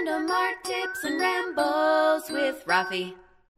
Random art tips and rambles with Rafi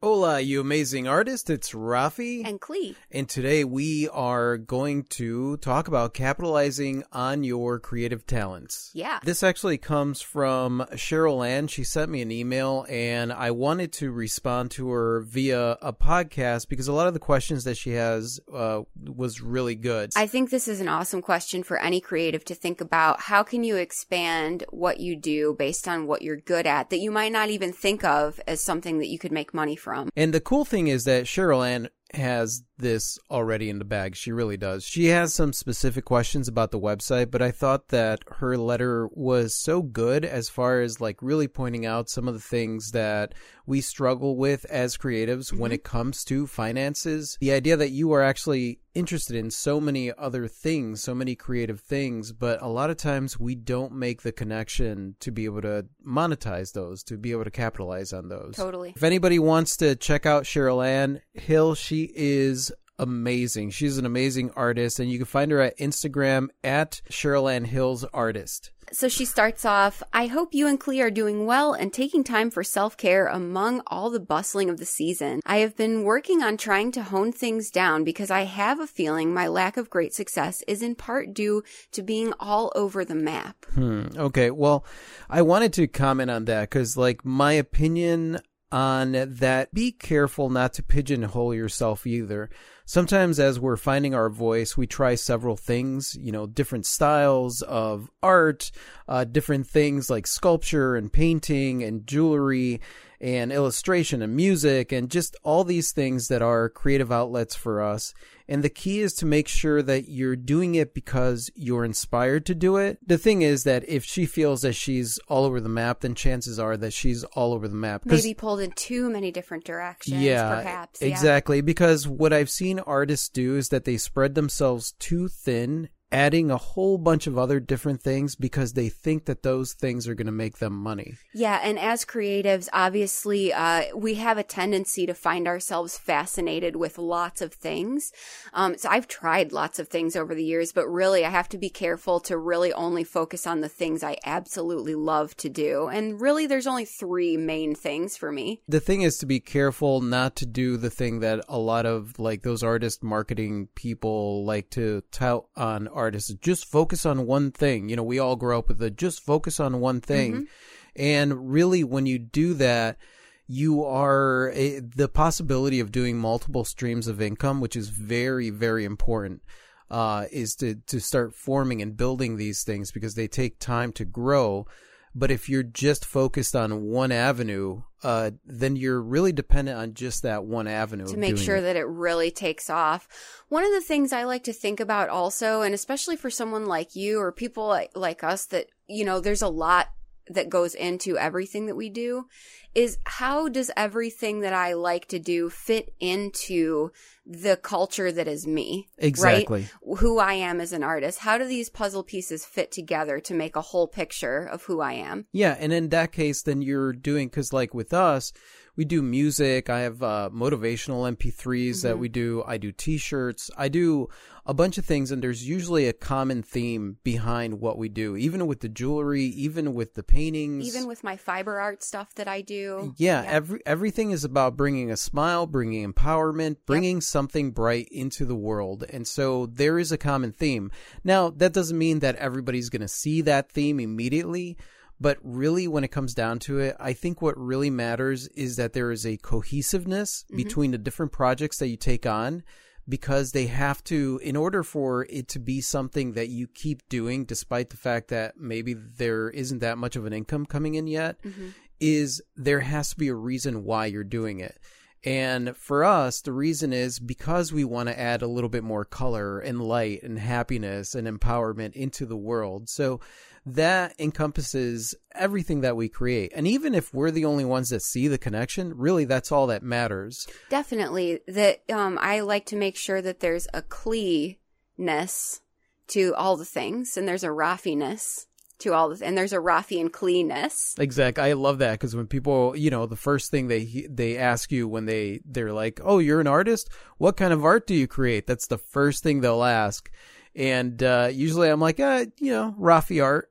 Hola, you amazing artist. It's Rafi. and Klee. And today we are going to talk about capitalizing on your creative talents. Yeah. This actually comes from Cheryl Ann. She sent me an email and I wanted to respond to her via a podcast because a lot of the questions that she has uh, was really good. I think this is an awesome question for any creative to think about. How can you expand what you do based on what you're good at that you might not even think of as something that you could make money from? And the cool thing is that Cheryl Ann has this already in the bag. She really does. She has some specific questions about the website, but I thought that her letter was so good as far as like really pointing out some of the things that we struggle with as creatives when mm-hmm. it comes to finances. The idea that you are actually interested in so many other things, so many creative things, but a lot of times we don't make the connection to be able to monetize those, to be able to capitalize on those. Totally. If anybody wants to check out Cheryl Ann Hill, she is amazing. She's an amazing artist, and you can find her at Instagram at Cheryl Ann Hills Artist. So she starts off I hope you and Klee are doing well and taking time for self care among all the bustling of the season. I have been working on trying to hone things down because I have a feeling my lack of great success is in part due to being all over the map. Hmm. Okay. Well, I wanted to comment on that because, like, my opinion on that, be careful not to pigeonhole yourself either. Sometimes, as we're finding our voice, we try several things, you know, different styles of art, uh, different things like sculpture and painting and jewelry and illustration and music and just all these things that are creative outlets for us. And the key is to make sure that you're doing it because you're inspired to do it. The thing is that if she feels that she's all over the map, then chances are that she's all over the map. Maybe pulled in too many different directions, yeah, perhaps. yeah. exactly. Because what I've seen artists do is that they spread themselves too thin, adding a whole bunch of other different things because they think that those things are going to make them money. Yeah, and as creatives, obviously, uh, we have a tendency to find ourselves fascinated with lots of things. Um, so I've tried lots of things over the years, but really, I have to be careful to really only focus on the things I absolutely love to do. And really, there's only three main things for me. The thing is to be careful not to do the thing that a lot of like those artist marketing people like to tout on artists. Just focus on one thing. You know, we all grow up with the just focus on one thing. And really, when you do that, you are eh, the possibility of doing multiple streams of income, which is very, very important. Uh, is to to start forming and building these things because they take time to grow. But if you're just focused on one avenue, uh, then you're really dependent on just that one avenue to make sure it. that it really takes off. One of the things I like to think about also, and especially for someone like you or people like, like us that, you know, there's a lot that goes into everything that we do is how does everything that I like to do fit into the culture that is me? Exactly. Right? Who I am as an artist. How do these puzzle pieces fit together to make a whole picture of who I am? Yeah, and in that case, then you're doing because like with us, we do music. I have uh, motivational MP3s that we do. I do T-shirts. I do a bunch of things, and there's usually a common theme behind what we do. Even with the jewelry, even with the paintings, Even with my fiber art stuff that I do. yeah, every everything is about bringing a smile, bringing empowerment, bringing something bright into the world. And so there is a common theme. Now, that doesn't mean that everybody's going to see that theme immediately, but really when it comes down to it, I think what really matters is that there is a cohesiveness mm-hmm. between the different projects that you take on because they have to in order for it to be something that you keep doing despite the fact that maybe there isn't that much of an income coming in yet mm-hmm. is there has to be a reason why you're doing it. And for us, the reason is because we want to add a little bit more color and light and happiness and empowerment into the world. So that encompasses everything that we create. And even if we're the only ones that see the connection, really that's all that matters. Definitely. That um I like to make sure that there's a cleanness to all the things and there's a raffiness to all the and there's a Rafi and cleanness. Exactly. I love that because when people, you know, the first thing they they ask you when they they're like, "Oh, you're an artist? What kind of art do you create?" That's the first thing they'll ask. And uh, usually I'm like, uh, you know, Rafi art.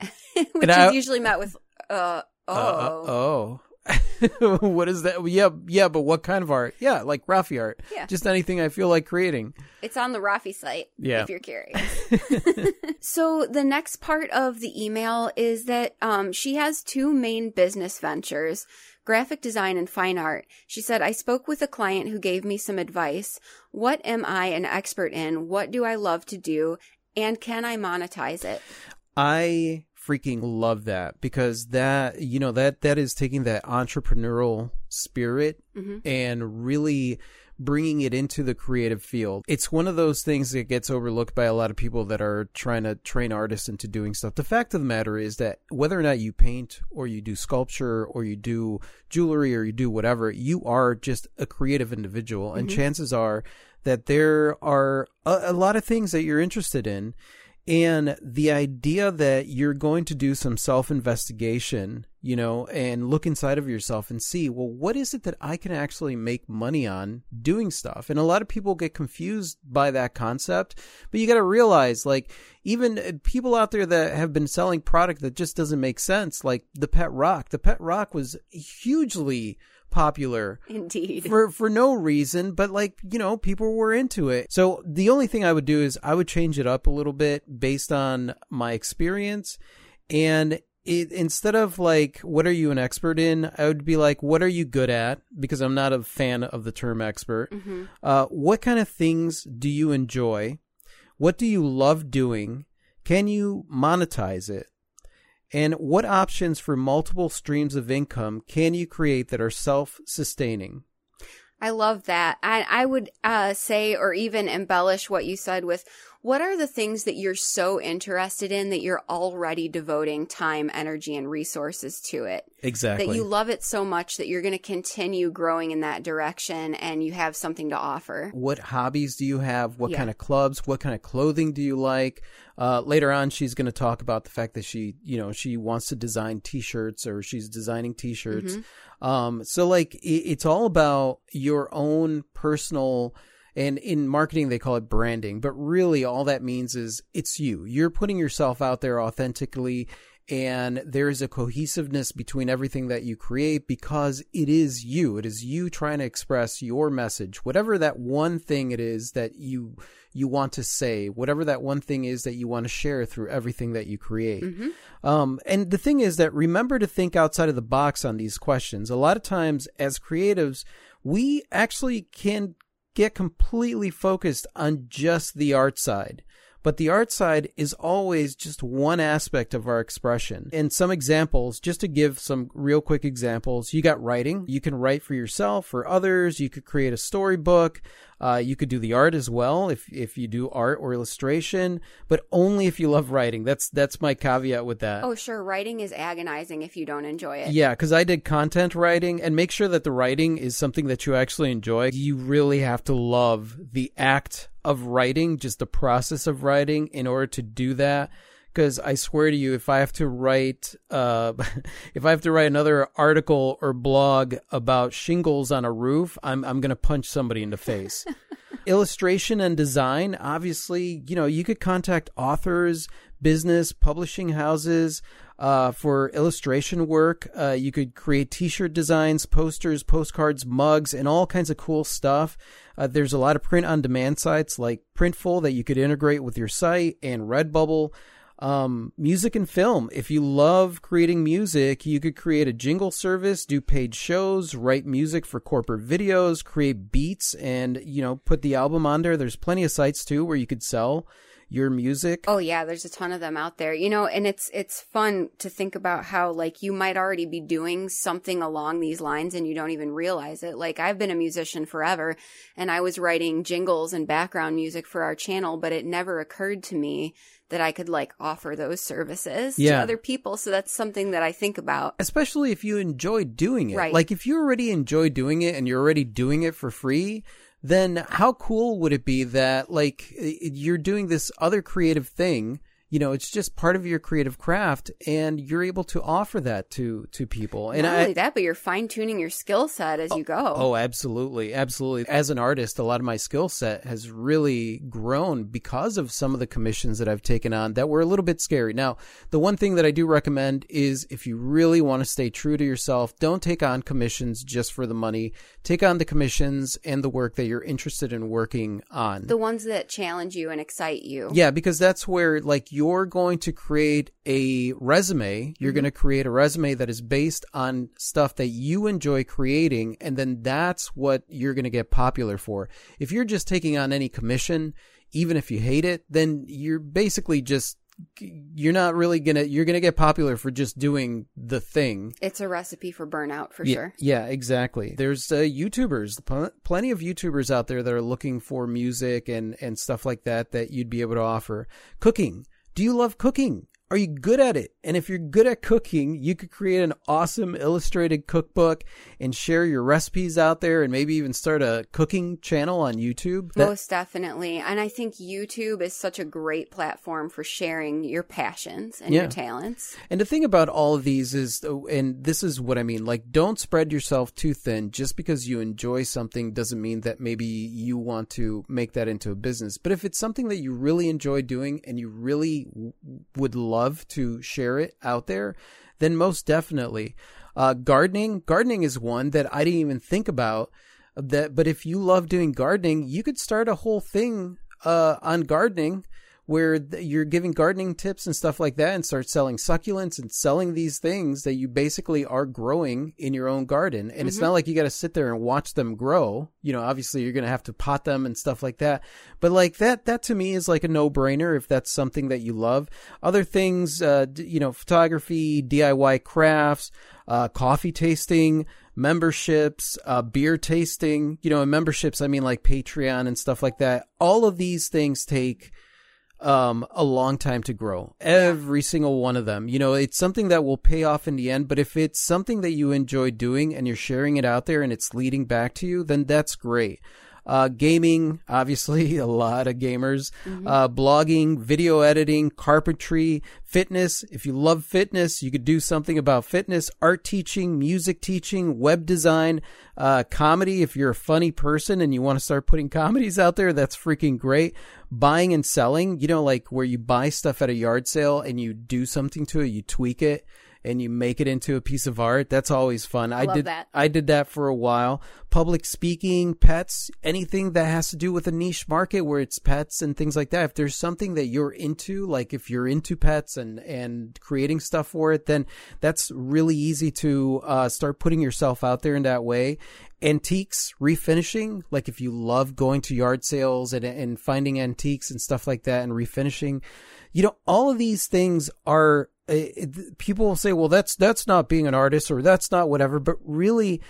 Which I- is usually met with uh Oh. Uh, oh. what is that? Yeah, yeah, but what kind of art? Yeah, like Rafi art. Yeah. Just anything I feel like creating. It's on the Rafi site Yeah. if you're curious. so the next part of the email is that um, she has two main business ventures. Graphic design and fine art. She said, I spoke with a client who gave me some advice. What am I an expert in? What do I love to do? And can I monetize it? I freaking love that because that you know that that is taking that entrepreneurial spirit Mhm. and really bringing it into the creative field. It's one of those things that gets overlooked by a lot of people that are trying to train artists into doing stuff. The fact of the matter is that whether or not you paint or you do sculpture or you do jewelry or you do whatever, you are just a creative individual and chances are that there are a, a lot of things that you're interested in and the idea that you're going to do some self investigation, you know, and look inside of yourself and see, well, what is it that I can actually make money on doing stuff? And a lot of people get confused by that concept, but you got to realize, like, even uh, people out there that have been selling product that just doesn't make sense, like the Pet Rock. The Pet Rock was hugely popular Indeed. for for no reason but like you know people were into it. So the only thing i would do is i would change it up a little bit based on my experience. And it, instead of like what are you an expert in i would be like what are you good at? Because i'm not a fan of the term expert. Mhm. uh, what kind of things do you enjoy? What do you love doing? Can you monetize it and what options for multiple streams of income can you create that are self-sustaining I love that. I, I would uh, say, or even embellish what you said with what are the things that you're so interested in that you're already devoting time, energy, and resources to it? exactly That you love it so much that you're going to continue growing in that direction and you have something to offer. what hobbies do you have what Yeah. kind of clubs what kind of clothing do you like uh, later on she's going to talk about the fact that she you know she wants to design t-shirts or she's designing t-shirts um, so like it, it's all about your own personal and in marketing they call it branding. But really all that means is it's you. You're putting yourself out there authentically and there is a cohesiveness between everything that you create because it is you. It is you trying to express your message. Whatever that one thing it is that you you want to say whatever that one thing is that you want to share through everything that you create. Um, and the thing is that remember to think outside of the box on these questions. A lot of times as creatives we actually can get completely focused on just the art side but the art side is always just one aspect of our expression. And some examples, just to give some real quick examples, you got writing. You can write for yourself, for others. You could create a storybook. Uh, you could do the art as well if if you do art or illustration, but only if you love writing. That's that's my caveat with that. Oh, sure. Writing is agonizing if you don't enjoy it. Yeah, because I did content writing, and make sure that the writing is something that you actually enjoy. You really have to love the act of writing, just the process of writing, in order to do that. Because I swear to you, if I have to write, uh, if I have to write another article or blog about shingles on a roof, I'm I'm gonna punch somebody in the face. illustration and design obviously you know you could contact authors business publishing houses uh, for illustration work uh, you could create t-shirt designs posters postcards mugs and all kinds of cool stuff uh, there's a lot of print on demand sites like printful that you could integrate with your site and redbubble um, music and film. If you love creating music, you could create a jingle service, do paid shows, write music for corporate videos, create beats, and you know put the album on there. There's plenty of sites too where you could sell your music. Oh yeah, there's a ton of them out there. You know, and it's it's fun to think about how like you might already be doing something along these lines and you don't even realize it. Like I've been a musician forever and I was writing jingles and background music for our channel, but it never occurred to me that I could like offer those services Yeah. to other people. So that's something that I think about. especially if you enjoy doing it. Right. Like if you already enjoy doing it and you're already doing it for free, then how cool would it be that like you're doing this other creative thing you know it's just part of your creative craft and you're able to offer that to to people and Not I, only that, but you're fine tuning your skill set as oh, you go. Oh, absolutely. Absolutely. As an artist, a lot of my skill set has really grown because of some of the commissions that I've taken on that were a little bit scary. Now, the one thing that I do recommend is if you really want to stay true to yourself, don't take on commissions just for the money. Take on the commissions and the work that you're interested in working on. the ones that challenge you and excite you. Yeah, because that's where like you're going to create a resume. You're going to create a resume that is based on stuff that you enjoy creating and then that's what you're going to get popular for. If you're just taking on any commission, even if you hate it, then you're basically just you're not really going to you're going to get popular for just doing the thing. It's a recipe for burnout for Yeah, sure. yeah, exactly. There's uh, YouTubers, pl- plenty of YouTubers out there that are looking for music and and stuff like that that you'd be able to offer. Cooking. Do you love cooking? Are you good at it? And if you're good at cooking, you could create an awesome illustrated cookbook and share your recipes out there and maybe even start a cooking channel on YouTube. That- Most definitely. And I think YouTube is such a great platform for sharing your passions and Yeah. your talents. And the thing about all of these is, and this is what I mean, like, don't spread yourself too thin. Just because you enjoy something doesn't mean that maybe you want to make that into a business. But if it's something that you really enjoy doing and you really w- would love to share it out there, then most definitely. Uh, gardening, gardening is one that I didn't even think about. That, but if you love doing gardening, you could start a whole thing uh, on gardening where th- you're giving gardening tips and stuff like that and start selling succulents and selling these things that you basically are growing in your own garden. And it's not like you got to sit there and watch them grow. You know, obviously you're going to have to pot them and stuff like that. But like that, that to me is like a no brainer if that's something that you love. Other things, uh, d- you know, photography, DIY crafts, uh, coffee tasting, memberships, uh, beer tasting, you know, and memberships, I mean like Patreon and stuff like that. All of these things take, um, a long time to grow. Every single one of them. You know, it's something that will pay off in the end, but if it's something that you enjoy doing and you're sharing it out there and it's leading back to you, then that's great. Uh, gaming, obviously, a lot of gamers. Uh, blogging, video editing, carpentry, fitness. If you love fitness, you could do something about fitness, art teaching, music teaching, web design, uh, comedy. If you're a funny person and you want to start putting comedies out there, that's freaking great. Buying and selling, you know, like where you buy stuff at a yard sale and you do something to it, you tweak it and you make it into a piece of art. That's always fun. I, love did that. I did that for a while. Public speaking, pets, anything that has to do with a niche market where it's pets and things like that. If there's something that you're into, like if you're into pets and and creating stuff for it, then that's really easy to uh, start putting yourself out there in that way. Antiques, refinishing, like if you love going to yard sales and and finding antiques and stuff like that and refinishing, you know, all of these things are Uh, it- people will say, well, that's that's not being an artist or that's not whatever, but really.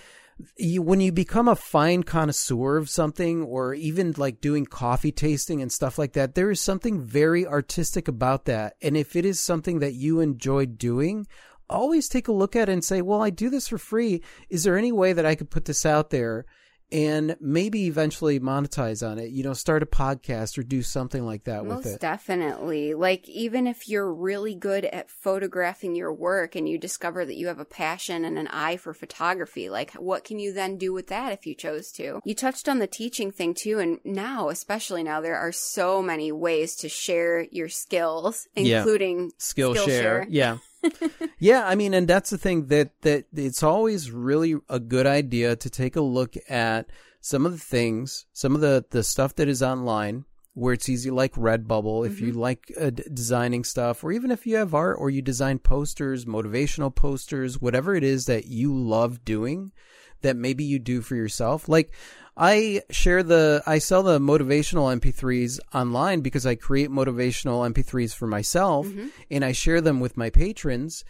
You, when you become a fine connoisseur of something or even like doing coffee tasting and stuff like that, there is something very artistic about that. And if it is something that you enjoy doing, always take a look at it and say, well, I do this for free. Is there any way that I could put this out there and maybe eventually monetize on it? You know, start a podcast or do something like that with Most it. definitely. Like, even if you're really good at photographing your work and you discover that you have a passion and an eye for photography, like, what can you then do with that if you chose to? You touched on the teaching thing too, and now, especially now, there are so many ways to share your skills, Yeah. including Skillshare. Yeah. yeah, I mean, and that's the thing that that it's always really a good idea to take a look at some of the things, some of the the stuff that is online where it's easy like Redbubble if you like uh, d- designing stuff or even if you have art or you design posters, motivational posters, whatever it is that you love doing that maybe you do for yourself. Like I share the I sell the motivational MP3s online because I create motivational MP3s for myself and I share them with my patrons.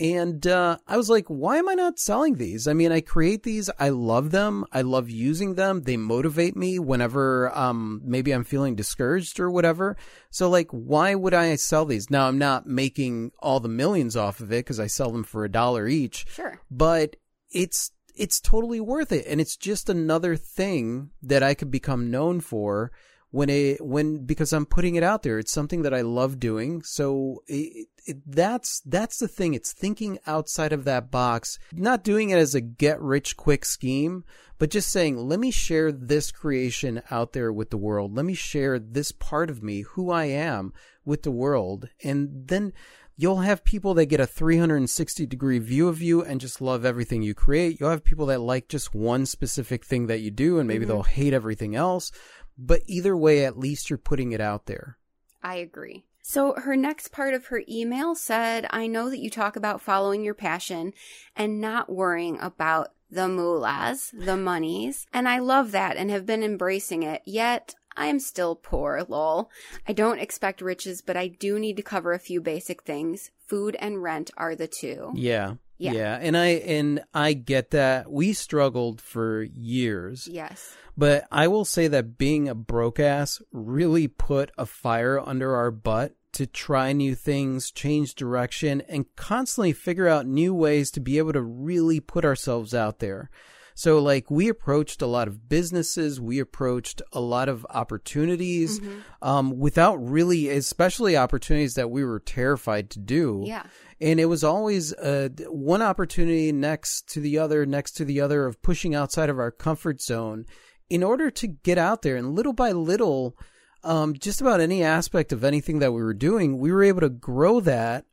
And uh, I was like, why am I not selling these? I mean, I create these. I love them. I love using them. They motivate me whenever um, maybe I'm feeling discouraged or whatever. So, like, why would I sell these? Now, I'm not making all the millions off of it because I sell them for a dollar each Sure. but it's it's totally worth it and it's just another thing that I could become known for when it when because I'm putting it out there. It's something that I love doing. So it, it, that's that's the thing. It's thinking outside of that box, not doing it as a get rich quick scheme, but just saying, let me share this creation out there with the world. Let me share this part of me, who I am, with the world, and then you'll have people that get a 360 degree view of you and just love everything you create. You'll have people that like just one specific thing that you do and maybe mm-hmm. they'll hate everything else. But either way, at least you're putting it out there. I agree. So her next part of her email said, I know that you talk about following your passion and not worrying about the moolahs, the monies, and I love that and have been embracing it. Yet I am still poor, lol. I don't expect riches, but I do need to cover a few basic things. Food and rent are the two. Yeah. Yeah. yeah. And I and I get that. We struggled for years. Yes. But I will say that being a broke ass really put a fire under our butt to try new things, change direction, and constantly figure out new ways to be able to really put ourselves out there. So, like, we approached a lot of businesses, we approached a lot of opportunities mm-hmm. um, without really, especially opportunities that we were terrified to do. Yeah. And it was always uh, one opportunity next to the other, next to the other of pushing outside of our comfort zone in order to get out there. And little by little, um, just about any aspect of anything that we were doing, we were able to grow that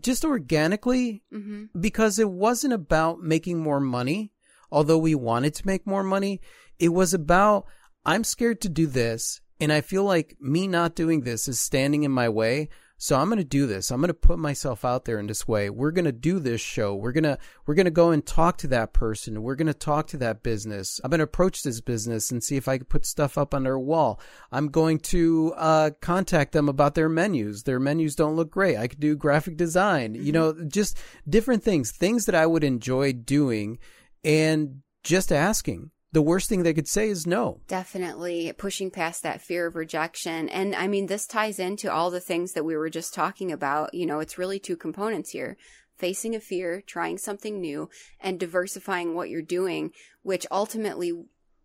just organically mm-hmm. because it wasn't about making more money although we wanted to make more money, it was about, I'm scared to do this. And I feel like me not doing this is standing in my way. So I'm going to do this. I'm going to put myself out there in this way. We're going to do this show. We're going to, we're going to go and talk to that person. We're going to talk to that business. I'm going to approach this business and see if I can put stuff up on their wall. I'm going to, uh, contact them about their menus. Their menus don't look great. I could do graphic design, mm-hmm. you know, just different things, things that I would enjoy doing and just asking. The worst thing they could say is no. Definitely pushing past that fear of rejection. And I mean, this ties into all the things that we were just talking about. You know, it's really two components here facing a fear, trying something new, and diversifying what you're doing, which ultimately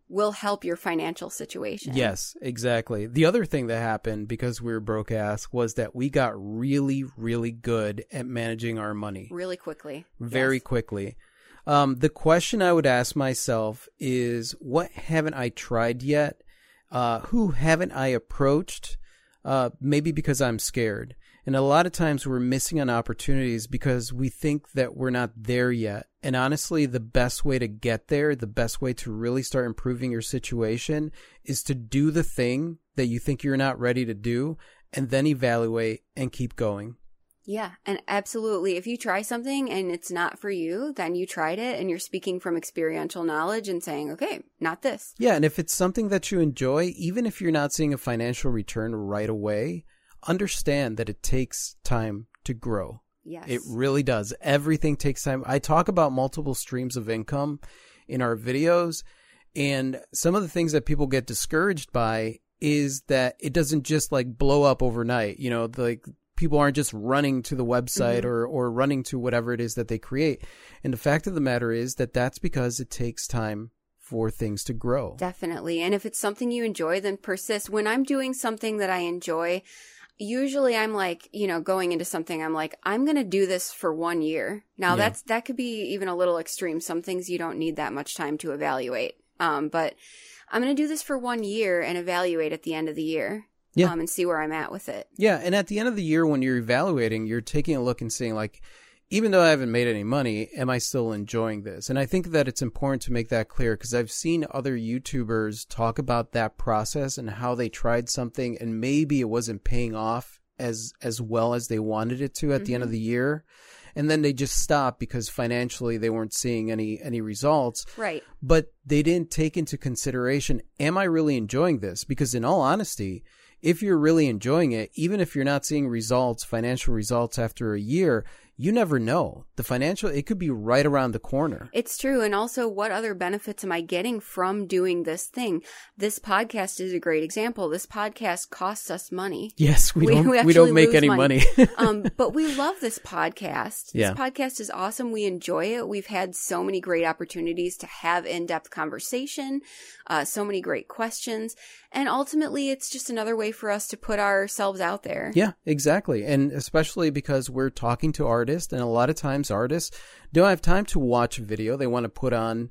will help your financial situation. Yes, exactly. The other thing that happened because we were broke ass was that we got really, really good at managing our money. Really quickly. Very yes. quickly. Um, the question I would ask myself is, what haven't I tried yet? Uh, who haven't I approached? Uh, maybe because I'm scared. And a lot of times we're missing on opportunities because we think that we're not there yet. And honestly, the best way to get there, the best way to really start improving your situation is to do the thing that you think you're not ready to do and then evaluate and keep going. Yeah, and absolutely. If you try something and it's not for you, then you tried it and you're speaking from experiential knowledge and saying, okay, not this. Yeah, and if it's something that you enjoy, even if you're not seeing a financial return right away, understand that it takes time to grow. Yes. It really does. Everything takes time. I talk about multiple streams of income in our videos, and some of the things that people get discouraged by is that it doesn't just like blow up overnight. You know, like people aren't just running to the website mm-hmm. or, or running to whatever it is that they create. And the fact of the matter is that that's because it takes time for things to grow. Definitely. And if it's something you enjoy, then persist. When I'm doing something that I enjoy, usually I'm like, you know, going into something, I'm like, I'm going to do this for one year. Now yeah. that's, that could be even a little extreme. Some things you don't need that much time to evaluate. Um, but I'm going to do this for one year and evaluate at the end of the year yeah. Um, and see where I'm at with it. Yeah. And at the end of the year, when you're evaluating, you're taking a look and seeing, like, even though I haven't made any money, am I still enjoying this? And I think that it's important to make that clear because I've seen other YouTubers talk about that process and how they tried something and maybe it wasn't paying off as as well as they wanted it to at mm-hmm. the end of mm-hmm. the year and then they just stopped because financially they weren't seeing any any results right but they didn't take into consideration am i really enjoying this because in all honesty if you're really enjoying it, even if you're not seeing results, financial results after a year, you never know. The financial, it could be right around the corner. It's true. And also, what other benefits am I getting from doing this thing? This podcast is a great example. This podcast costs us money. Yes, we, We- don't. we We, don't make any money. money. um, but we love this podcast. Yeah. This podcast is awesome. We enjoy it. We've had so many great opportunities to have in depth conversation, uh, so many great questions. And ultimately, it's just another way for us to put ourselves out there. Yeah, exactly. And especially because we're talking to artists, and a lot of times artists don't have time to watch a video. They want to put on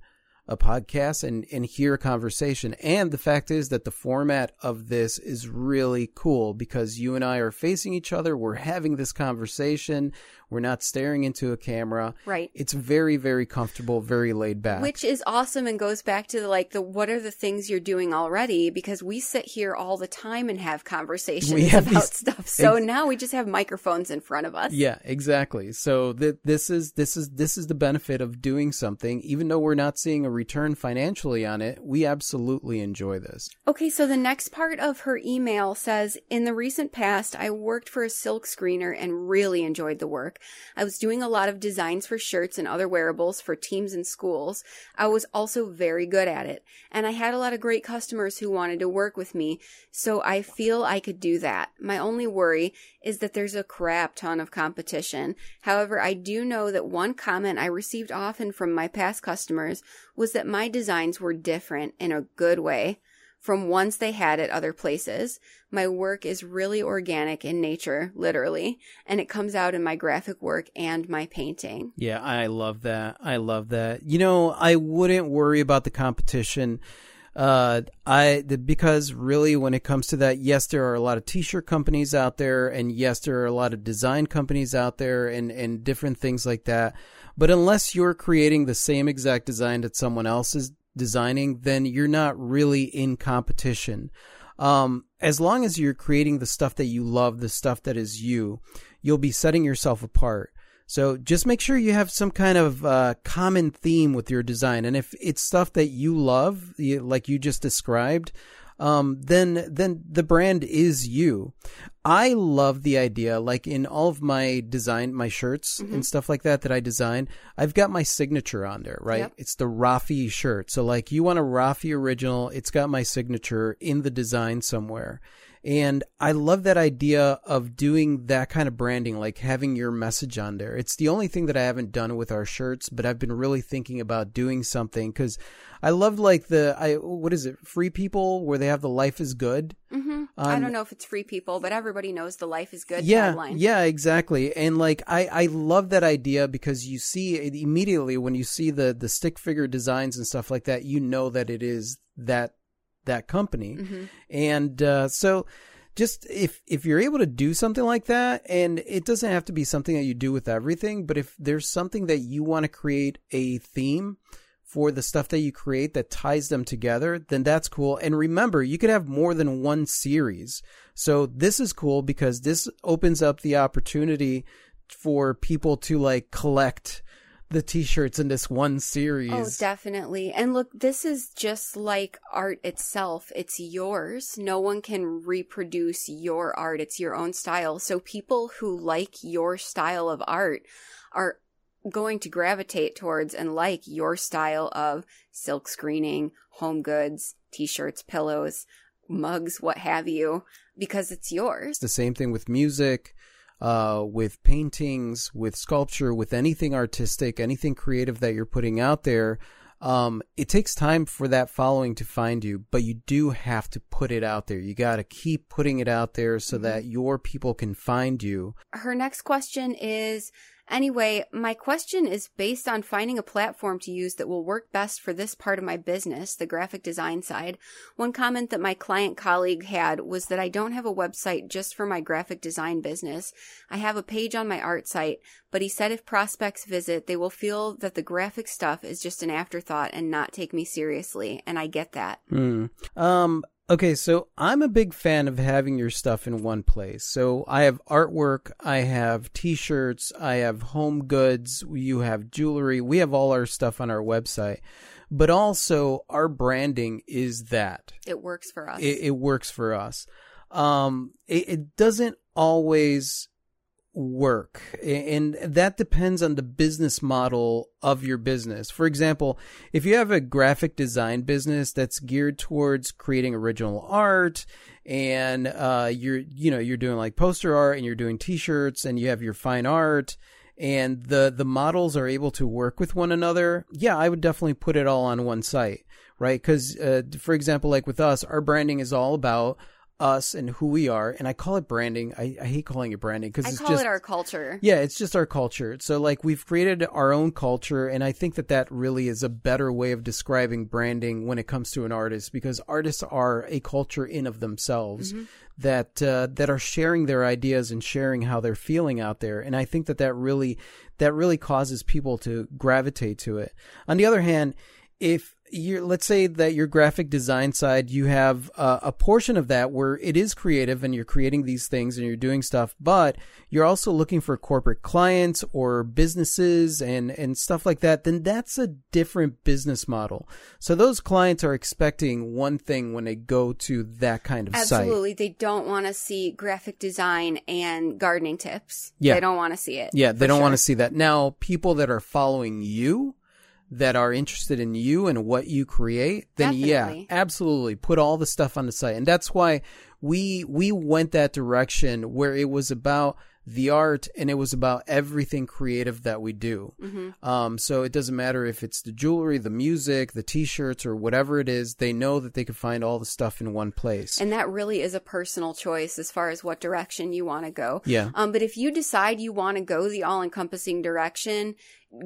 a podcast and, and hear a conversation. And the fact is that the format of this is really cool because you and I are facing each other. We're having this conversation. We're not staring into a camera. Right. It's very, very comfortable, very laid back. Which is awesome and goes back to like the what are the things you're doing already because we sit here all the time and have conversations have about these- stuff. So ex- now we just have microphones in front of us. Yeah, exactly. So th- this is this is this is the benefit of doing something even though we're not seeing a return financially on it. We absolutely enjoy this. Okay, so the next part of her email says In the recent past, I worked for a silk screener and really enjoyed the work. I was doing a lot of designs for shirts and other wearables for teams and schools. I was also very good at it, and I had a lot of great customers who wanted to work with me, so I feel I could do that. My only worry is that there's a crap ton of competition. However, I do know that one comment I received often from my past customers was that my designs were different in a good way from ones they had at other places. My work is really organic in nature, literally, and it comes out in my graphic work and my painting. Yeah, I love that. I love that. You know, I wouldn't worry about the competition. Uh, I the, because really, when it comes to that, yes, there are a lot of t-shirt companies out there, and yes, there are a lot of design companies out there, and and different things like that. But unless you're creating the same exact design that someone else is designing, then you're not really in competition. Um, as long as you're creating the stuff that you love, the stuff that is you, you'll be setting yourself apart. So just make sure you have some kind of uh, common theme with your design, and if it's stuff that you love, like you just described, um, then then the brand is you. I love the idea, like in all of my design, my shirts and stuff like that that I design, I've got my signature on there, right? Yep. It's the Rafi shirt. So like you want a Rafi original, it's got my signature in the design somewhere. And I love that idea of doing that kind of branding, like having your message on there. It's the only thing that I haven't done with our shirts, but I've been really thinking about doing something because I love like the I what is it, Free People, where they have the life is good. hmm I Um, don't know if it's free people, but everybody knows the life is good yeah, tagline. yeah, exactly. And like I, I love that idea because you see immediately when you see the the stick figure designs and stuff like that, you know that it is that that company. hmm And uh, so just if if you're able to do something like that and it doesn't have to be something that you do with everything, but if there's something that you want to create a theme for the stuff that you create that ties them together, then that's cool. And remember, you could have more than one series. So this is cool because this opens up the opportunity for people to like collect the t-shirts in this one oh, series. Oh, definitely. And look, this is just like art itself. It's yours. No one can reproduce your art. It's your own style. So people who like your style of art are going to gravitate towards and like your style of silk screening, home goods, t-shirts, pillows, mugs, what have you, because it's yours. It's the same thing with music, uh, with paintings, with sculpture, with anything artistic, anything creative that you're putting out there. Um, it takes time for that following to find you, but you do have to put it out there. You got to keep putting it out there so that your people can find you. her next question is Anyway, my question is based on finding a platform to use that will work best for this part of my business, the graphic design side. One comment that my client colleague had was that I don't have a website just for my graphic design business. I have a page on my art site, but he said if prospects visit, they will feel that the graphic stuff is just an afterthought and not take me seriously, and I get that. Hmm. Um, okay, so I'm a big fan of having your stuff in one place. So I have artwork, I have t-shirts, I have home goods, you have jewelry. We have all our stuff on our website. But also our branding is that. It works for us. It, it works for us. Um, it, it doesn't always work and that depends on the business model of your business. For example, if you have a graphic design business that's geared towards creating original art and uh, you're you know you're doing like poster art and you're doing t-shirts and you have your fine art and the the models are able to work with one another, yeah, I would definitely put it all on one site, right? Cuz uh, for example, like with us, our branding is all about us and who we are. And I call it branding. I, I hate calling it branding because I it's call just it our culture. yeah, it's just our culture. So like we've created our own culture, and I think that that really is a better way of describing branding when it comes to an artist because artists are a culture in of themselves that uh, that are sharing their ideas and sharing how they're feeling out there. And I think that that really that really causes people to gravitate to it. On the other hand, if you're let's say that your graphic design side you have uh, a portion of that where it is creative and you're creating these things and you're doing stuff but you're also looking for corporate clients or businesses and and stuff like that then that's a different business model so those clients are expecting one thing when they go to that kind of site Absolutely. They don't want to see graphic design and gardening tips. Yeah. They don't want to see it. Yeah, they don't sure. want to see that. Now, people that are following you, that are interested in you and what you create, then yeah, absolutely put all the stuff on the site. And that's why we we went that direction where it was about the art and it was about everything creative that we do. Mm-hmm. Um, so it doesn't matter if it's the jewelry, the music, the t-shirts or whatever it is, they know that they can find all the stuff in one place. And that really is a personal choice as far as what direction you want to go. yeah. Um, but if you decide you want to go the all encompassing direction,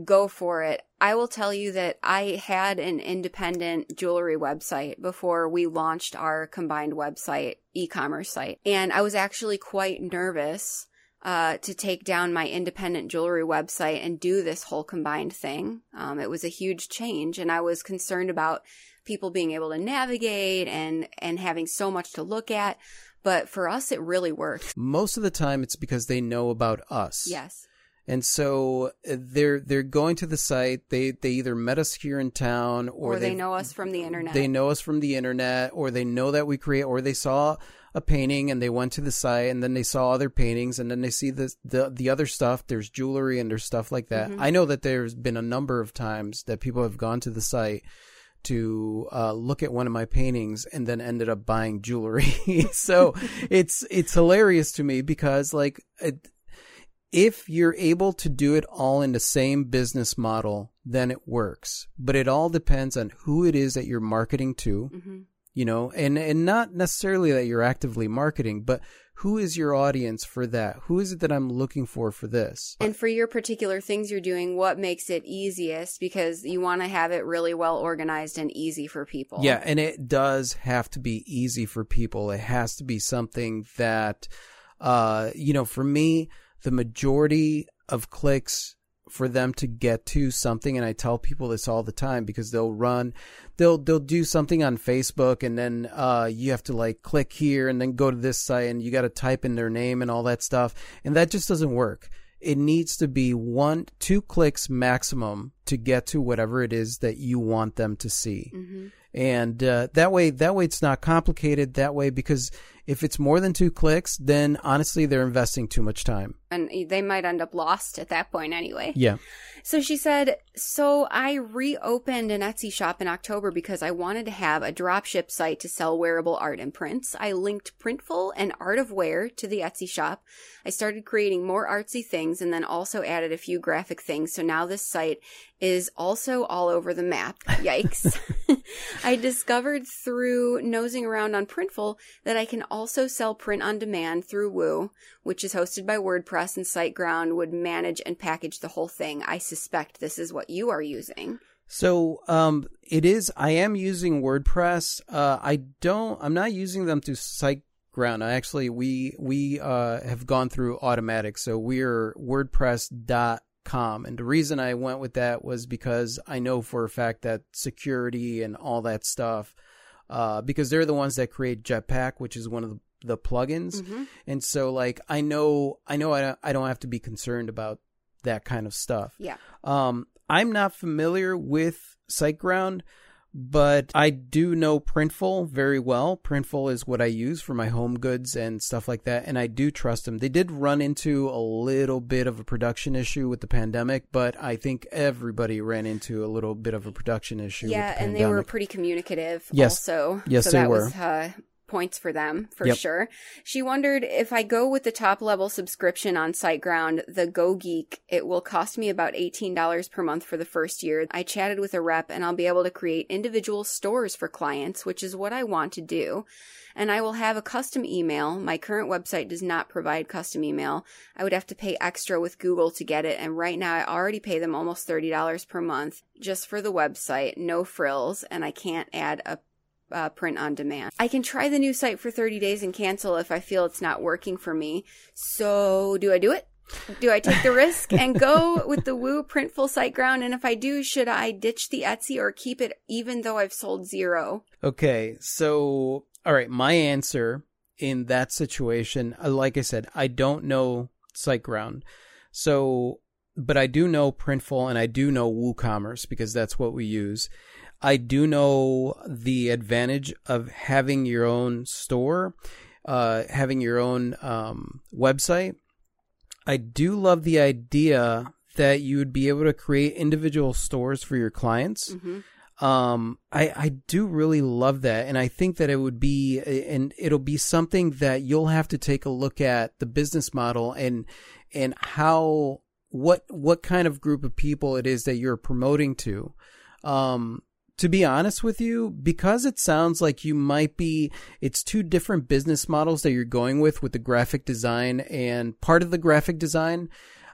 go for it. I will tell you that I had an independent jewelry website before we launched our combined website, e commerce site. And I was actually quite nervous. Uh, to take down my independent jewelry website and do this whole combined thing. Um, it was a huge change, and I was concerned about people being able to navigate and and having so much to look at. But for us, it really worked. Most of the time it's because they know about us. Yes. And so uh, they're they're going to the site. They they either met us here in town, or, or they know us from the internet. they know us from the internet, or they know that we create, or they saw a painting and they went to the site, and then they saw other paintings, and then they see the the the other stuff. There's jewelry and there's stuff like that. Mhm. I know that there's been a number of times that people have gone to the site to uh, look at one of my paintings and then ended up buying jewelry. so it's it's hilarious to me because like it, if you're able to do it all in the same business model, then it works. But it all depends on who it is that you're marketing to, hmm you know, and, and not necessarily that you're actively marketing, but who is your audience for that? Who is it that I'm looking for for this? And for your particular things you're doing, what makes it easiest? Because you want to have it really well organized and easy for people. Yeah, and it does have to be easy for people. It has to be something that, uh, you know, for me, the majority of clicks for them to get to something, and I tell people this all the time because they'll run, they'll they'll do something on Facebook, and then uh, you have to like click here and then go to this site, and you got to type in their name and all that stuff, and that just doesn't work. It needs to be one, two clicks maximum to get to whatever it is that you want them to see hmm and uh, that way that way it's not complicated that way because if it's more than two clicks then honestly they're investing too much time And they might end up lost at that point anyway. yeah So she said, So I reopened an Etsy shop in October because I wanted to have a dropship site to sell wearable art and prints. I linked Printful and Art of Where to the Etsy shop. I started creating more artsy things and then also added a few graphic things. So now this site is also all over the map. Yikes. I discovered through nosing around on Printful that I can also sell print on demand through Woo, which is hosted by WordPress and SiteGround would manage and package the whole thing. I suspect this is what you are using. so um it is i am using wordpress uh i don't i'm not using them to site ground I actually we we uh have gone through Automattic so we're wordpress.com and the reason i went with that was because i know for a fact that security and all that stuff uh because they're the ones that create jetpack which is one of the, the plugins Mhm. and so like i know i know I don't, I don't have to be concerned about that kind of stuff Yeah. um i'm not familiar with siteground but I do know Printful very well. Printful is what I use for my home goods and stuff like that, and I do trust them. They did run into a little bit of a production issue with the pandemic, but I think everybody ran into a little bit of a production issue. Yeah, the and they were pretty communicative. Yes. also. Yes, so they that were. Was, uh, points for them for Yep. sure. She wondered if I go with the top level subscription on SiteGround, the Go Geek, it will cost me about $18 per month for the first year. I chatted with a rep and I'll be able to create individual stores for clients, which is what I want to do. And I will have a custom email. My current website does not provide custom email. I would have to pay extra with Google to get it. And right now I already pay them almost $30 per month just for the website, no frills, and I can't add a uh, print on demand. I can try the new site for 30 days and cancel if I feel it's not working for me. So, do I do it? Do I take the risk and go with the Woo Printful SiteGround? And if I do, should I ditch the Etsy or keep it even though I've sold zero? Okay, so all right, my answer in that situation, uh, like I said, I don't know SiteGround, so but I do know Printful and I do know WooCommerce because that's what we use. I do know the advantage of having your own store, uh, having your own um, website. I do love the idea that you would be able to create individual stores for your clients. Hmm um i i do really love that and i think that it would be and it'll be something that you'll have to take a look at the business model and and how what what kind of group of people it is that you're promoting to. Um to be honest with you because it sounds like you might be it's two different business models that you're going with with the graphic design and part of the graphic design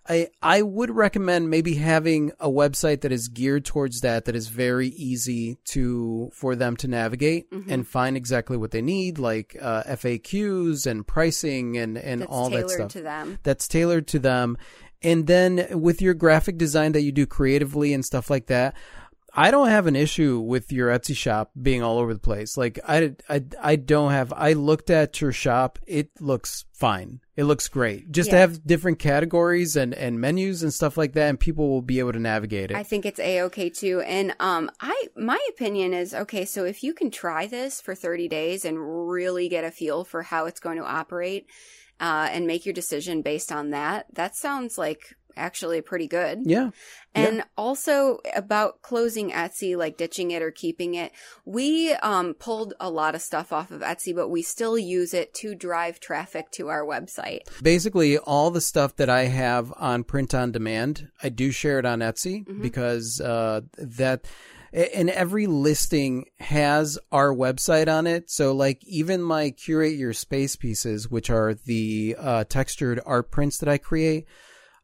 I I would recommend maybe having a website that is geared towards that that is very easy to for them to navigate Mhm. and find exactly what they need like uh, FAQs and pricing and and That's all that That's tailored stuff to them. that's tailored to them. And then with your graphic design that you do creatively and stuff like that, I don't have an issue with your Etsy shop being all over the place. Like I, I, I don't have. I looked at your shop; it looks fine. It looks great. Just to have different categories and and menus and stuff like that, and people will be able to navigate it. I think it's a okay too. And um, I my opinion is okay. So if you can try this for 30 days and really get a feel for how it's going to operate, uh, and make your decision based on that, that sounds like actually pretty good. yeah, And also about closing Etsy, like ditching it or keeping it. We um, pulled a lot of stuff off of Etsy, but we still use it to drive traffic to our website. basically all the stuff that I have on print on demand, I do share it on Etsy Mhm. because uh, that and every listing has our website on it. So like even my curate your space pieces, which are the uh, textured art prints that I create,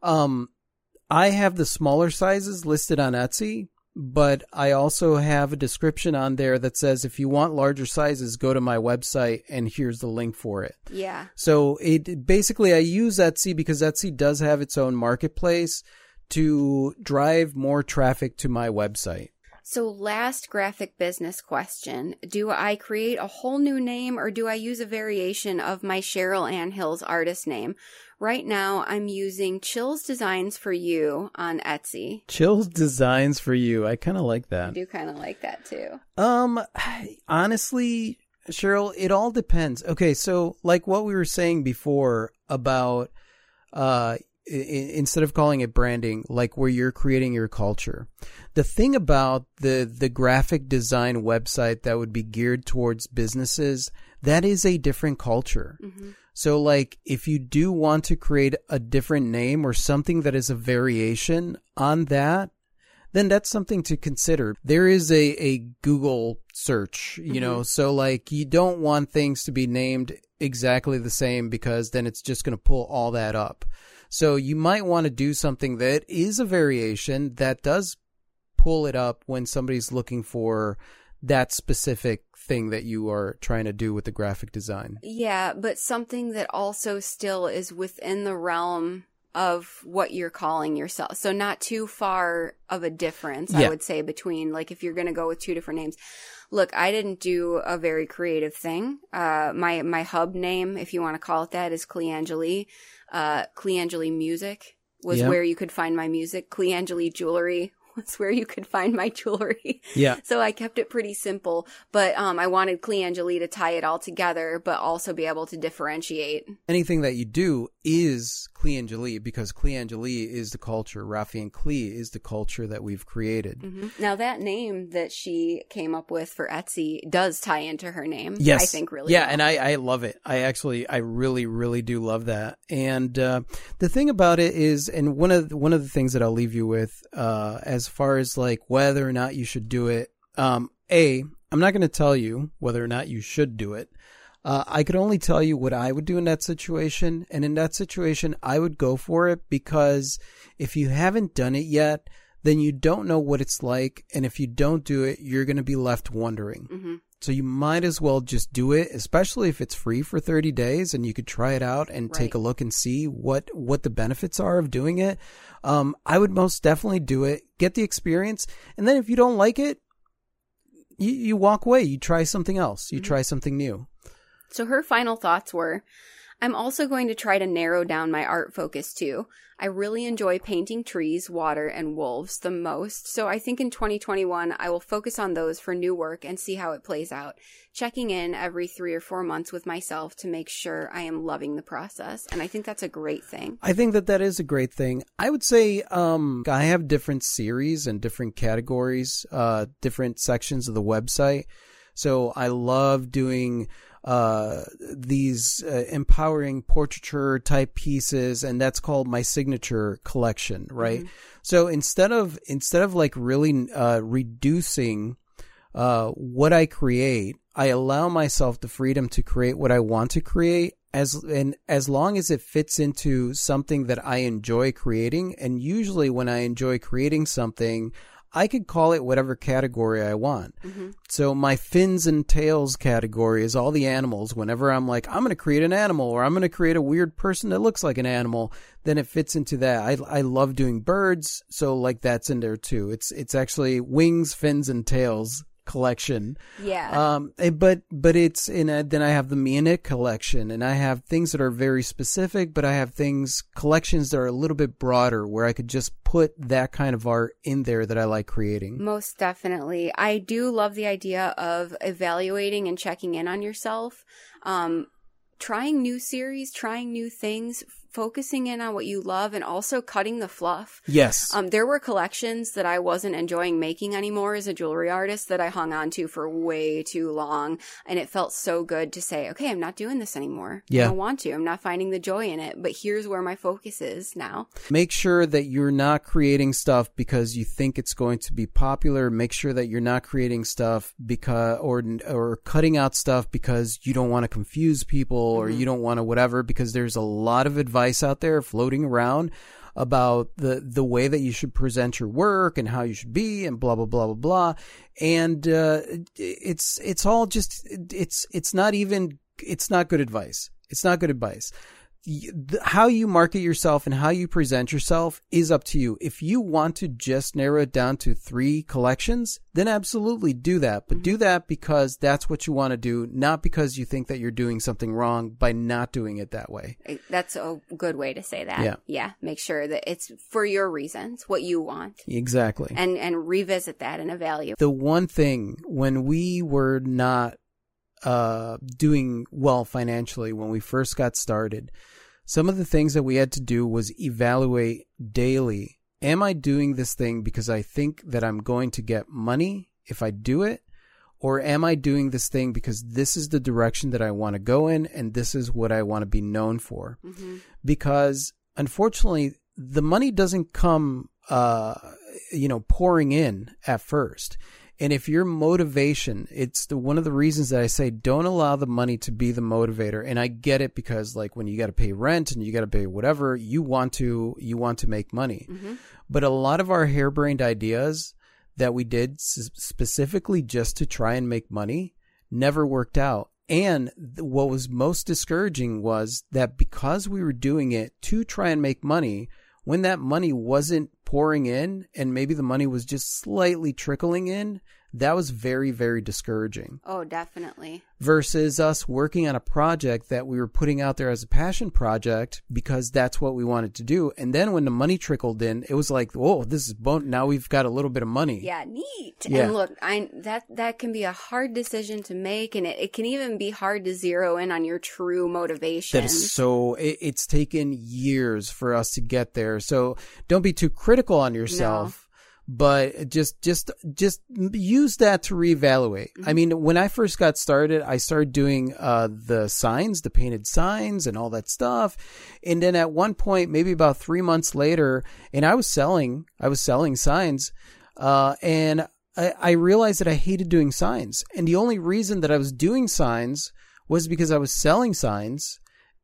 um, I have the smaller sizes listed on Etsy. But I also have a description on there that says if you want larger sizes, go to my website and here's the link for it. Yeah. So it basically I use Etsy because Etsy does have its own marketplace to drive more traffic to my website. So, last graphic business question Do I create a whole new name or do I use a variation of my Cheryl Ann Hills artist name? Right now, I'm using Chills Designs for You on Etsy. Chill's designs for you. I kind of like that. I do kind of like that too. Um honestly, Cheryl, it all depends. Okay, so like what we were saying before about uh instead of calling it branding, like where you're creating your culture. The thing about the the graphic design website that would be geared towards businesses, that is a different culture. hmm So like if you do want to create a different name or something that is a variation on that, then that's something to consider. There is a, a Google search, you know, so like you don't want things to be named exactly the same because then it's just going to pull all that up. So you might want to do something that is a variation that does pull it up when somebody's looking for that specific thing that you are trying to do with the graphic design. Yeah, but something that also still is within the realm of what you're calling yourself. So not too far of a difference, I would say, between like if you're going to go with two different names. Look, I didn't do a very creative thing. Uh, my, my hub name, if you want to call it that, is Cleangeli. Uh, Cleangeli Music was Yeah. where you could find my music. Cleangeli Jewelry was where you could find my jewelry. Yeah. So I kept it pretty simple, but um, I wanted Clee Angeli to tie it all together, but also be able to differentiate. Anything that you do is Clee Angeli because Clee Angeli is the culture. Rafi and Clee is the culture that we've created. Mm-hmm. Now that name that she came up with for Etsy does tie into her name. Yes, I think really. Yeah, well. and I I love it. I actually I really really do love that. And uh, the thing about it is, and one of one of the things that I'll leave you with, uh, as far as like whether or not you should do it. Um, a, I'm not going to tell you whether or not you should do it. Uh, I could only tell you what I would do in that situation. And in that situation, I would go for it because if you haven't done it yet, then you don't know what it's like. And if you don't do it, you're going to be left wondering. Mm-hmm. So you might as well just do it, especially if it's free for 30 days and you could try it out and take a look and see what, what the benefits are of doing it. Um, I would most definitely do it, get the experience. And then if you don't like it, you, you walk away, you try something else, you Mhm. try something new. So her final thoughts were I'm also going to try to narrow down my art focus too. I really enjoy painting trees, water, and wolves the most, so I think in 2021 I will focus on those for new work and see how it plays out, checking in every three or four months with myself to make sure I am loving the process. And I think that's a great thing. I think that that is a great thing. I would say um, I have different series and different categories, uh, different sections of the website. So I love doing uh, these uh, empowering portraiture type pieces, and that's called my signature collection, right? So instead of instead of like really uh, reducing uh, what I create, I allow myself the freedom to create what I want to create as and as long as it fits into something that I enjoy creating. And usually, when I enjoy creating something, I could call it whatever category I want. Mm-hmm. So my fins and tails category is all the animals. Whenever I'm like, I'm going to create an animal or I'm going to create a weird person that looks like an animal, then it fits into that. I, I love doing birds. So like that's in there too. It's, it's actually wings, fins and tails collection. Yeah. Um, but, but it's in a, then I have the Munich collection and I have things that are very specific, but I have things, collections that are a little bit broader where I could just put that kind of art in there that I like creating. Most definitely. I do love the idea of evaluating and checking in on yourself. Um, trying new series, trying new things, focusing in on what you love and also cutting the fluff. Yes. Um, there were collections that I wasn't enjoying making anymore as a jewelry artist that I hung on to for way too long. And it felt so good to say, okay, I'm not doing this anymore. Yeah. I don't want to. I'm not finding the joy in it, but here's where my focus is now. Make sure that you're not creating stuff because you think it's going to be popular. Make sure that you're not creating stuff because or or cutting out stuff because you don't want to confuse people or Mhm. you don't want to whatever because there's a lot of advice out there floating around about the the way that you should present your work and how you should be and blah blah blah blah blah. And uh, it's it's all just it's it's not even it's not good advice. It's not good advice how you market yourself and how you present yourself is up to you. If you want to just narrow it down to three collections, then absolutely do that. But do that because that's what you want to do, not because you think that you're doing something wrong by not doing it that way. That's a good way to say that. Yeah. Yeah. Make sure that it's for your reasons, what you want. Exactly. and and revisit that and evaluate. the one thing when we were not uh, doing well financially when we first got started, some of the things that we had to do was evaluate daily. Am I doing this thing because I think that I'm going to get money if I do it? Or am I doing this thing because this is the direction that I want to go in and this is what I want to be known for? hmm because unfortunately the money doesn't come uh you know pouring in at first and if your motivation it's the one of the reasons that I say don't allow the money to be the motivator. And I get it because like when you got to pay rent and you got to pay whatever you want to you want to make money. Hmm but a lot of our harebrained ideas that we did s- specifically just to try and make money never worked out. And what was most discouraging was that because we were doing it to try and make money, when that money wasn't pouring in and maybe the money was just slightly trickling in, that was very, very discouraging. Oh, definitely. Versus us working on a project that we were putting out there as a passion project because that's what we wanted to do. And then when the money trickled in, it was like, whoa, this is bon- now we've got a little bit of money. Yeah, neat. Yeah. And look, I that that can be a hard decision to make, and it, it can even be hard to zero in on your true motivation. That is so. It, it's taken years for us to get there. So don't be too critical on yourself. But just, just, just use that to reevaluate. I mean, when I first got started, I started doing, uh, the signs, the painted signs and all that stuff. And then at one point, maybe about three months later, and I was selling, I was selling signs, uh, and I, I realized that I hated doing signs. And the only reason that I was doing signs was because I was selling signs.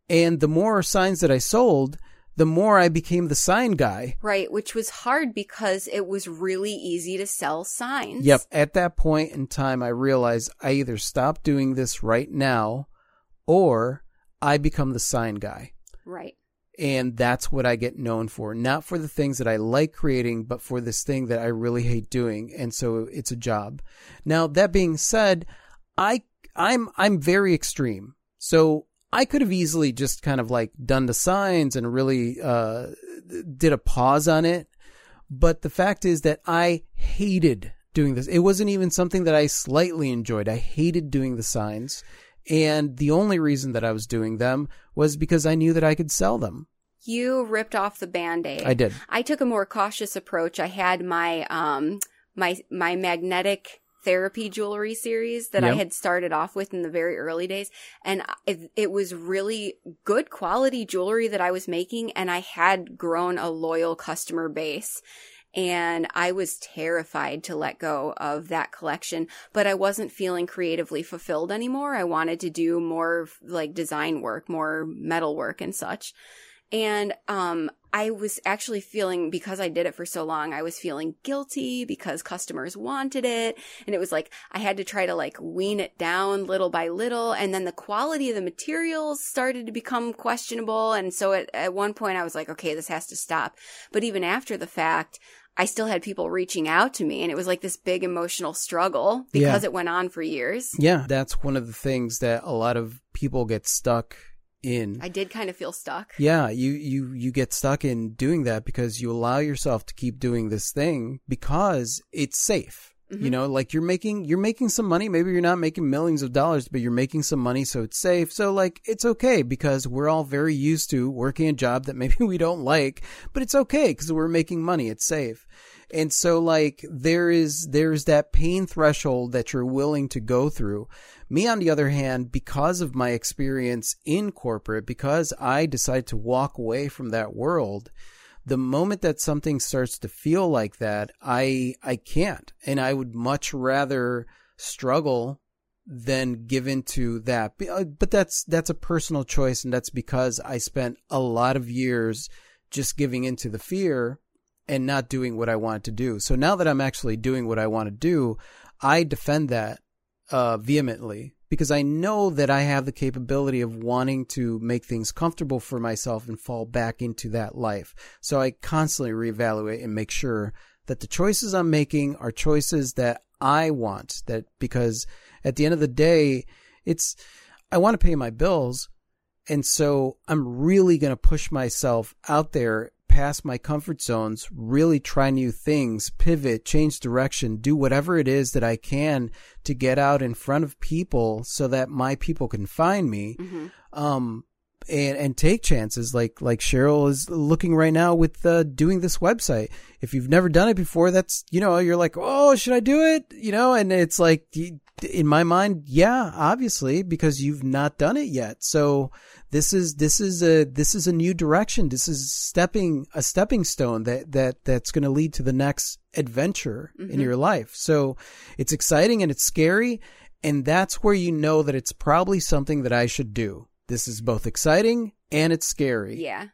And the more signs that I sold, the more I became the sign guy. Right, which was hard because it was really easy to sell signs. Yep. At that point in time, I realized I either stop doing this right now or I become the sign guy. Right. And that's what I get known for. Not for the things that I like creating, but for this thing that I really hate doing. And so it's a job. Now, that being said, I, I'm, I'm very extreme. So I could have easily just kind of like done the signs and really, uh, did a pause on it. But the fact is that I hated doing this. It wasn't even something that I slightly enjoyed. I hated doing the signs. And the only reason that I was doing them was because I knew that I could sell them. You ripped off the band-aid. I did. I took a more cautious approach. I had my um my my magnetic therapy jewelry series that I had started off with in the very early days and it, it was really good quality jewelry that I was making and I had grown a loyal customer base and I was terrified to let go of that collection, but I wasn't feeling creatively fulfilled anymore. I wanted to do more like design work, more metal work and such. And um I was actually feeling because I did it for so long, I was feeling guilty because customers wanted it. And it was like I had to try to like wean it down little by little. And then the quality of the materials started to become questionable. And so at, at one point I was like, okay, this has to stop. But even after the fact, I still had people reaching out to me and it was like this big emotional struggle because Yeah. it went on for years. Yeah. That's one of the things that a lot of people get stuck in. I did kind of feel stuck. Yeah, you, you, you get stuck in doing that because you allow yourself to keep doing this thing because it's safe. You mm-hmm. know, like you're making, you're making some money. Maybe you're not making millions of dollars, but you're making some money. So it's safe. So like, it's okay because we're all very used to working a job that maybe we don't like, but it's okay because we're making money. It's safe. And so like there is, there's that pain threshold that you're willing to go through. Me, on the other hand, because of my experience in corporate, because I decided to walk away from that world, the moment that something starts to feel like that, I, I can't. And I would much rather struggle than give into that. But uh, but that's, that's a personal choice. And that's because I spent a lot of years just giving into the fear and not doing what I wanted to do. So now that I'm actually doing what I want to do, I defend that uh, vehemently because I know that I have the capability of wanting to make things comfortable for myself and fall back into that life. So I constantly reevaluate and make sure that the choices I'm making are choices that I want that because at the end of the day, it's, I want to pay my bills. And so I'm really going to push myself out there past my comfort zones, really try new things, pivot, change direction, do whatever it is that I can to get out in front of people so that my people can find me. Um, and, and take chances like, like Cheryl is looking right now with, uh, doing this website. If you've never done it before, that's, you know, you're like, Oh, should I do it? You know, and it's like, in my mind, yeah, obviously, because you've not done it yet. So this is, this is a, this is a new direction. This is stepping, a stepping stone that, that, that's going to lead to the next adventure in your life. So it's exciting and it's scary. And that's where you know that it's probably something that I should do. This is both exciting and it's scary. Yeah.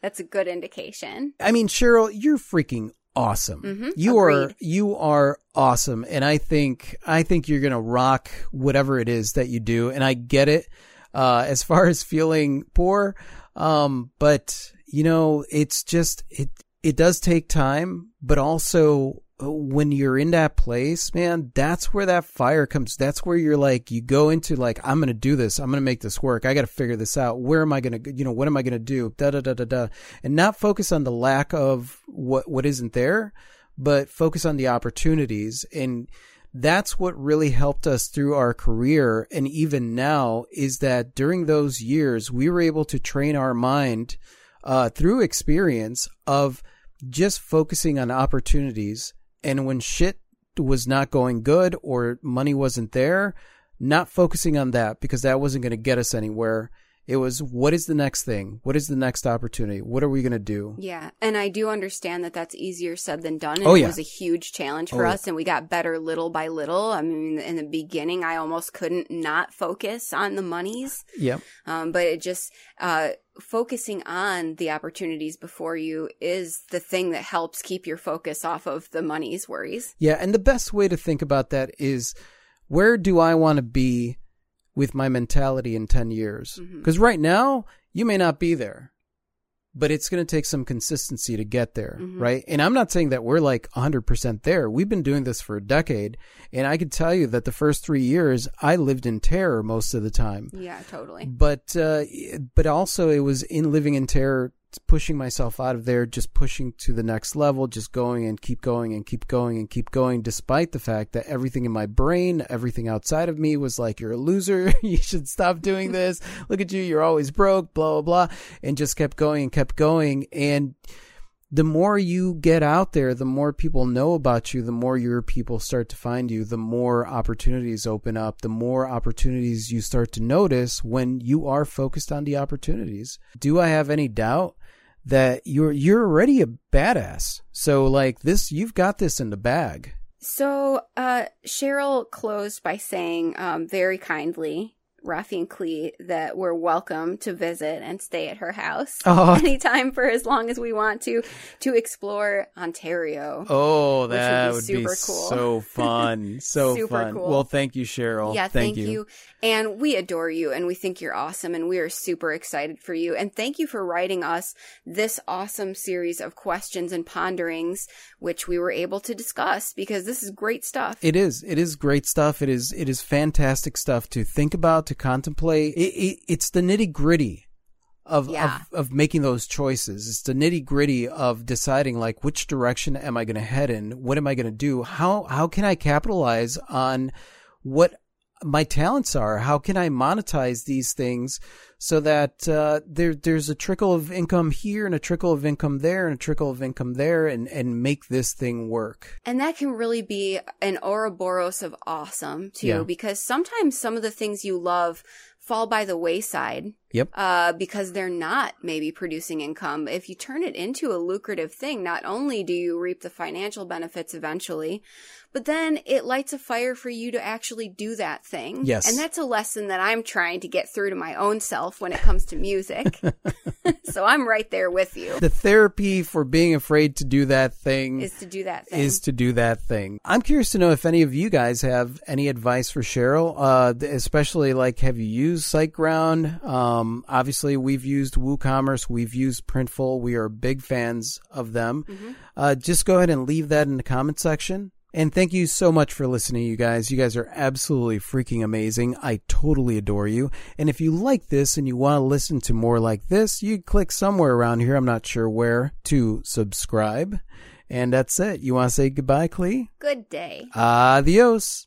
That's a good indication. I mean, Cheryl, you're freaking awesome. Mhm, You are you are awesome, and I think I think you're gonna rock whatever it is that you do, and I get it. Uh, as far as feeling poor, um, but you know, it's just it it does take time, but also when you're in that place, man, that's where that fire comes. That's where you're like, you go into like, I'm going to do this. I'm going to make this work. I got to figure this out. Where am I going to, you know, what am I going to do? Da, da, da, da, da. And not focus on the lack of what, what isn't there, but focus on the opportunities. And that's what really helped us through our career. And even now is that during those years, we were able to train our mind, uh, through experience of just focusing on opportunities and when shit was not going good or money wasn't there, not focusing on that because that wasn't going to get us anywhere. It was what is the next thing? What is the next opportunity? What are we going to do? Yeah. And I do understand that that's easier said than done. And Oh, it was a huge challenge for Oh, yeah. us and we got better little by little. I mean, in the beginning, I almost couldn't not focus on the monies. Yep. Um, but it just, uh, focusing on the opportunities before you is the thing that helps keep your focus off of the money's worries. Yeah, and the best way to think about that is where do I want to be with my mentality in 10 years? Because right now, you may not be there, but it's going to take some consistency to get there, Mhm. right? And I'm not saying that we're like 100% there. We've been doing this for a decade, and I could tell you that the first three years, I lived in terror most of the time. Yeah, totally. But uh, but also it was in living in terror, pushing myself out of there, just pushing to the next level, just going and keep going and keep going and keep going, despite the fact that everything in my brain, everything outside of me was like, "You're a loser. you should stop doing this. Look at you. You're always broke." Blah blah blah, and just kept going and kept going and the more you get out there, the more people know about you, the more your people start to find you, the more opportunities open up, the more opportunities you start to notice when you are focused on the opportunities. Do I have any doubt that you're you're already a badass? So like this you've got this in the bag. So, uh, Cheryl closed by saying, um, very kindly, Rafi and Clee, that we're welcome to visit and stay at her house Oh, anytime for as long as we want to, to explore Ontario. oh Which would that be would be, super cool. so fun. So Super fun. cool. Well, thank you, Cheryl. yeah, thank, you. And we adore you and we think you're awesome and we are super excited for you. And thank you for writing us this awesome series of questions and ponderings, which we were able to discuss because this is great stuff. It is. It is great stuff. It is. It is fantastic stuff to think about, to contemplate. It, it, it's the nitty gritty of, Yeah. of of making those choices. It's the nitty gritty of deciding like which direction am I going to head in? What am I going to do? How how can I capitalize on what my talents are? How can I monetize these things so that uh, there there's a trickle of income here and a trickle of income there and a trickle of income there and and make this thing work? And that can really be an Ouroboros of awesome too, Yeah. because sometimes some of the things you love fall by the wayside. Yep. Uh, because they're not maybe producing income. If you turn it into a lucrative thing, not only do you reap the financial benefits eventually, but then it lights a fire for you to actually do that thing. Yes. And that's a lesson that I'm trying to get through to my own self when it comes to music. so I'm right there with you. The therapy for being afraid to do that thing Is to do that thing. is to do that thing. I'm curious to know if any of you guys have any advice for Cheryl, uh, especially like have you used SiteGround? Um, obviously, we've used WooCommerce, we've used Printful. We are big fans of them. Mhm. Uh, just go ahead and leave that in the comment section. And thank you so much for listening, you guys. You guys are absolutely freaking amazing. I totally adore you. And if you like this and you want to listen to more like this, you click somewhere around here, I'm not sure where, to subscribe. And that's it. You want to say goodbye, Clee? Good day. Adios.